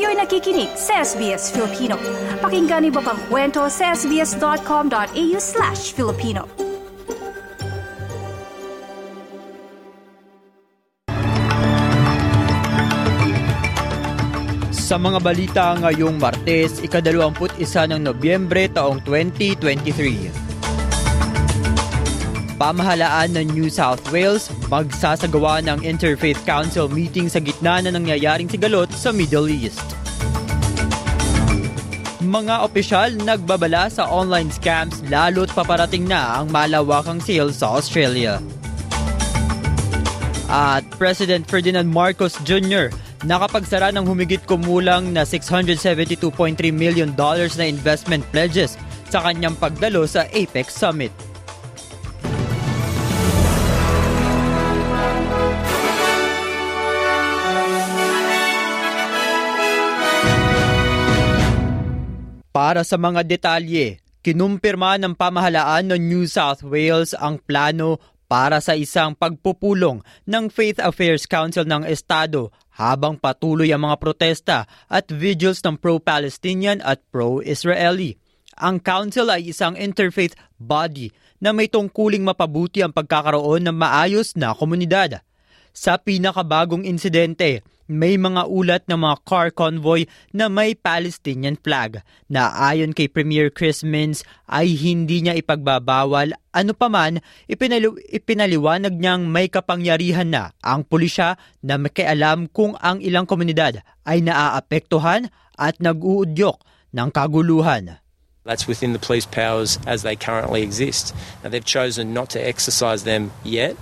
Kayo'y nakikinig sa SBS Filipino. Pakinggan niyo pa ang kwento sa sbs.com.au slash Filipino. Sa mga balita ngayong Martes, ikadalawamput isa ng Nobyembre taong 2023. Pamahalaan ng New South Wales magsasagawa ng Interfaith Council meeting sa gitna na nangyayaring sigalot sa Middle East. Mga opisyal nagbabala sa online scams lalo't paparating na ang malawakang sale sa Australia. At President Ferdinand Marcos Jr nakapagsara ng humigit kumulang na 672.3 million dollars na investment pledges sa kanyang pagdalo sa APEC Summit. Para sa mga detalye, kinumpirma ng pamahalaan ng New South Wales ang plano para sa isang pagpupulong ng Faith Affairs Council ng Estado habang patuloy ang mga protesta at vigils ng pro-Palestinian at pro-Israeli. Ang council ay isang interfaith body na may tungkuling mapabuti ang pagkakaroon ng maayos na komunidad. Sa pinakabagong insidente, may mga ulat ng mga car convoy na may Palestinian flag na ayon kay Premier Chris Minns ay hindi niya ipagbabawal ano paman ipinali- ipinaliwanag niyang may kapangyarihan na ang pulisya na makialam kung ang ilang komunidad ay naaapektuhan at nag-uudyok ng kaguluhan. That's within the police powers as they currently exist. Now, they've chosen not to exercise them yet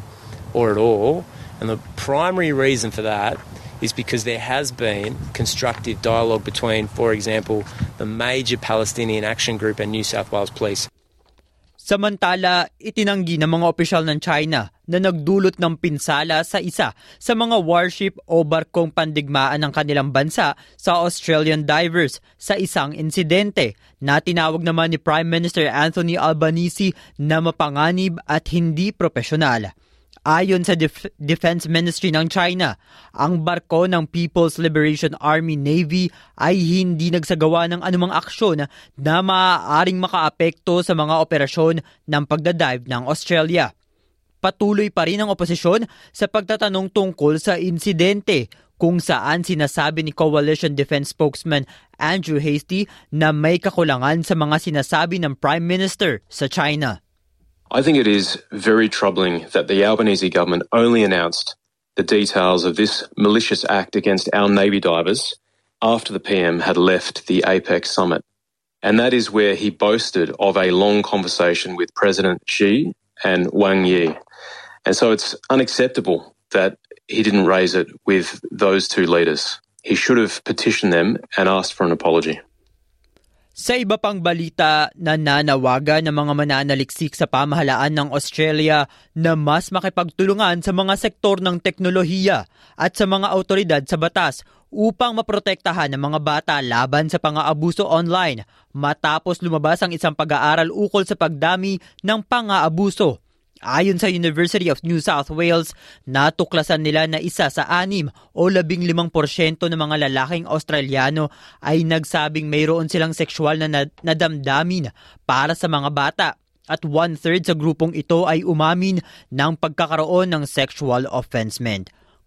or at all. And the primary reason for that is because there has been constructive dialogue between, for example, the major Palestinian Action Group and New South Wales Police. Samantala, itinanggi ng mga opisyal ng China na nagdulot ng pinsala sa isa sa mga warship o barkong pandigmaan ng kanilang bansa sa Australian divers sa isang insidente na tinawag naman ni Prime Minister Anthony Albanese na mapanganib at hindi profesional. Ayon sa Def- Defense Ministry ng China, ang barko ng People's Liberation Army Navy ay hindi nagsagawa ng anumang aksyon na maaaring makaapekto sa mga operasyon ng pagdadive ng Australia. Patuloy pa rin ang oposisyon sa pagtatanong tungkol sa insidente kung saan sinasabi ni Coalition Defense Spokesman Andrew Hasty na may kakulangan sa mga sinasabi ng Prime Minister sa China. I think it is very troubling that the Albanese government only announced the details of this malicious act against our Navy divers after the PM had left the APEC summit. And that is where he boasted of a long conversation with President Xi and Wang Yi. And so it's unacceptable that he didn't raise it with those two leaders. He should have petitioned them and asked for an apology. Sa iba pang balita, nananawagan ng mga mananaliksik sa pamahalaan ng Australia na mas makipagtulungan sa mga sektor ng teknolohiya at sa mga autoridad sa batas upang maprotektahan ng mga bata laban sa pang-aabuso online matapos lumabas ang isang pag-aaral ukol sa pagdami ng pang-aabuso Ayon sa University of New South Wales, natuklasan nila na isa sa anim o labing limang porsyento ng mga lalaking Australiano ay nagsabing mayroon silang sexual na nadamdamin para sa mga bata at one-third sa grupong ito ay umamin ng pagkakaroon ng sexual offensement.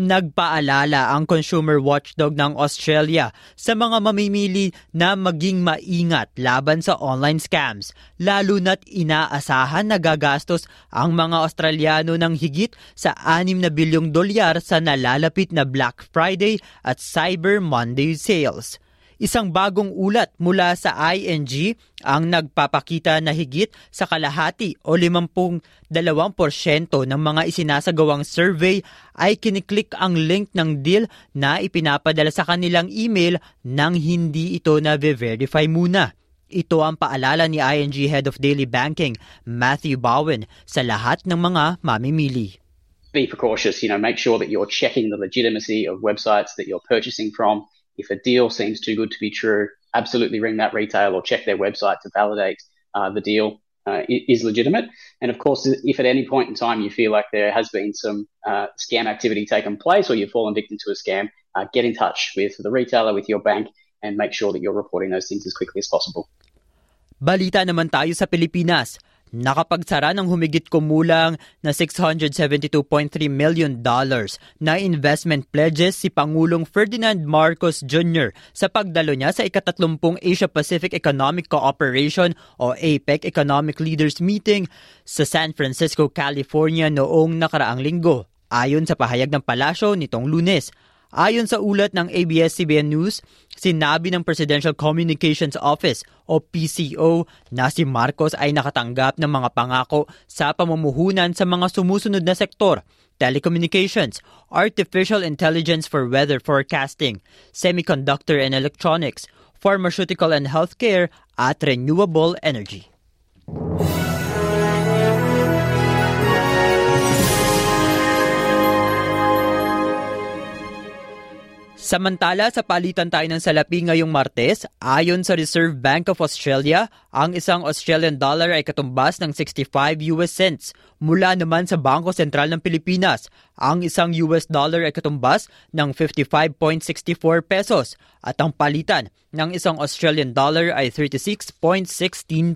Nagpaalala ang consumer watchdog ng Australia sa mga mamimili na maging maingat laban sa online scams, lalo na't inaasahan na gagastos ang mga Australiano ng higit sa 6 na bilyong dolyar sa nalalapit na Black Friday at Cyber Monday sales. Isang bagong ulat mula sa ING ang nagpapakita na higit sa kalahati o 52% ng mga isinasagawang survey ay kiniklik ang link ng deal na ipinapadala sa kanilang email nang hindi ito na verify muna. Ito ang paalala ni ING Head of Daily Banking, Matthew Bowen, sa lahat ng mga mamimili. Be precautious, you know, make sure that you're checking the legitimacy of websites that you're purchasing from. If a deal seems too good to be true, absolutely ring that retail or check their website to validate uh, the deal uh, is legitimate. And of course, if at any point in time you feel like there has been some uh, scam activity taken place or you've fallen victim to a scam, uh, get in touch with the retailer, with your bank, and make sure that you're reporting those things as quickly as possible. Balita naman tayo sa Pilipinas. Nakapagsara ng humigit kumulang na $672.3 million na investment pledges si Pangulong Ferdinand Marcos Jr. sa pagdalo niya sa ikatatlumpung Asia-Pacific Economic Cooperation o APEC Economic Leaders Meeting sa San Francisco, California noong nakaraang linggo. Ayon sa pahayag ng palasyo nitong lunes, Ayon sa ulat ng ABS-CBN News, sinabi ng Presidential Communications Office o PCO na si Marcos ay nakatanggap ng mga pangako sa pamumuhunan sa mga sumusunod na sektor telecommunications, artificial intelligence for weather forecasting, semiconductor and electronics, pharmaceutical and healthcare, at renewable energy. Samantala, sa palitan tayo ng salapi ngayong Martes, ayon sa Reserve Bank of Australia, ang isang Australian dollar ay katumbas ng 65 US cents. Mula naman sa Bangko Sentral ng Pilipinas, ang isang US dollar ay katumbas ng 55.64 pesos at ang palitan ng isang Australian dollar ay 36.16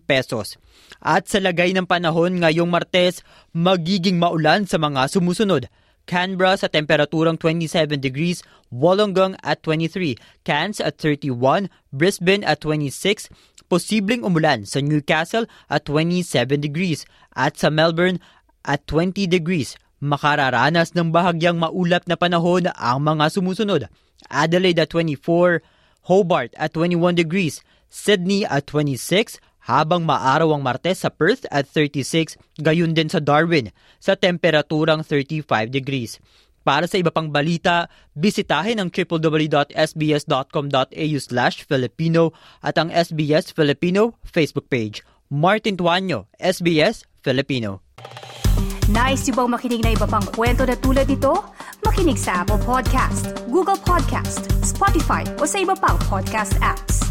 pesos. At sa lagay ng panahon ngayong Martes, magiging maulan sa mga sumusunod. Canberra sa temperaturang 27 degrees, Wollongong at 23, Cairns at 31, Brisbane at 26, posibleng umulan sa Newcastle at 27 degrees at sa Melbourne at 20 degrees. Makararanas ng bahagyang maulap na panahon ang mga sumusunod. Adelaide at 24, Hobart at 21 degrees, Sydney at 26, habang maaraw ang Martes sa Perth at 36, gayon din sa Darwin sa temperaturang 35 degrees. Para sa iba pang balita, bisitahin ang www.sbs.com.au slash Filipino at ang SBS Filipino Facebook page. Martin Tuanyo, SBS Filipino. Nice yung bang makinig na iba pang kwento na tulad ito? Makinig sa Apple Podcast, Google Podcast, Spotify o sa iba pang podcast apps.